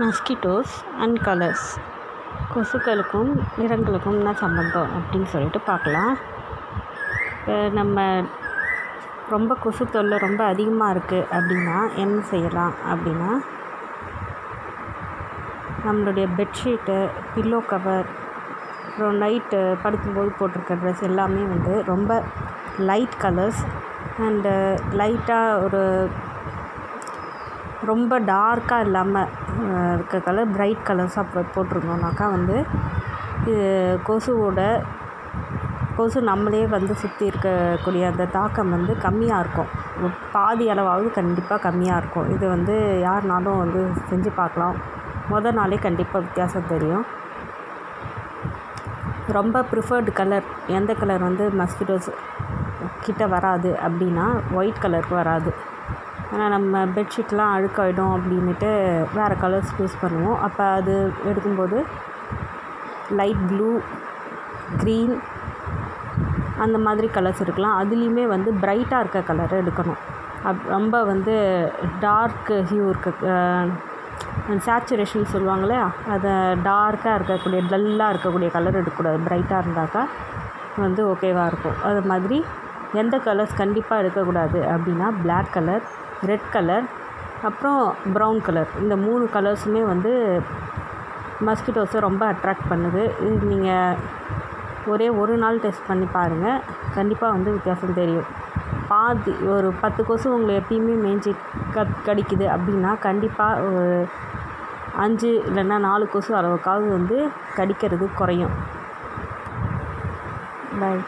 Mosquitoes and colours கொசுக்களுக்கும் நிறங்களுக்கும் என்ன சம்பந்தம் அப்படின்னு சொல்லிட்டு பார்க்கலாம். இப்போ நம்ம ரொம்ப கொசு தொல்லை ரொம்ப அதிகமாக இருக்குது அப்படின்னா என்ன செய்யலாம் அப்படின்னா நம்மளுடைய பெட்ஷீட்டு பில்லோ கவர் அப்புறம் நைட்டு படுக்கும்போது போட்டிருக்க ட்ரெஸ் எல்லாமே வந்து ரொம்ப லைட் கலர்ஸ் அண்டு லைட்டாக ஒரு ரொம்ப டார்க்காக இல்லாமல் இருக்க கலர் பிரைட் கலர்ஸாக போ போட்டிருந்தோம்னாக்கா வந்து இது கொசுவோட கொசு நம்மளே வந்து சுற்றி இருக்கக்கூடிய அந்த தாக்கம் வந்து கம்மியாக இருக்கும். பாதி அளவாவது கண்டிப்பாக கம்மியாக இருக்கும். இது வந்து யாருனாலும் வந்து செஞ்சு பார்க்கலாம். மொதல் நாளே கண்டிப்பாக வித்தியாசம் தெரியும். ரொம்ப ப்ரிஃபர்டு கலர் எந்த கலர் வந்து மஸ்கிட்டோஸ் கிட்ட வராது அப்படின்னா ஒயிட் கலருக்கு வராது. ஆனால் நம்ம பெட்ஷீட்லாம் அழுக்காயிடும் அப்படின்ட்டு வேறு கலர்ஸ் யூஸ் பண்ணுவோம். அப்போ அது எடுக்கும்போது லைட் ப்ளூ க்ரீன் அந்த மாதிரி கலர்ஸ் இருக்கலாம். அதுலேயுமே வந்து ப்ரைட்டாக இருக்க கலர் எடுக்கணும். அப் ரொம்ப வந்து டார்க் ஹியூ இருக்க சேச்சுரேஷன் சொல்லுவாங்களே அதை டார்க்காக இருக்கக்கூடிய டல்லாக இருக்கக்கூடிய கலர் எடுக்கக்கூடாது. ப்ரைட்டாக இருந்தாக்கா வந்து ஓகேவாக இருக்கும். அது மாதிரி எந்த கலர்ஸ் கண்டிப்பாக எடுக்கக்கூடாது அப்படின்னா பிளாக் கலர் ரெட் கலர் அப்புறம் ப்ரௌன் கலர் இந்த மூணு கலர்ஸுமே வந்து மஸ்கிட்டோஸை ரொம்ப அட்ராக்ட் பண்ணுது. இது நீங்கள் ஒரே ஒரு நாள் டெஸ்ட் பண்ணி பாருங்கள் கண்டிப்பாக வந்து வித்தியாசம் தெரியும். பாதி ஒரு பத்து கொசு உங்களை எப்பயுமே மேய்ஞ்சி கத் கடிக்குது அப்படின்னா கண்டிப்பாக ஒரு அஞ்சு இல்லைன்னா நாலு கொசு அளவுக்காவது வந்து கடிக்கிறது குறையும். பாய்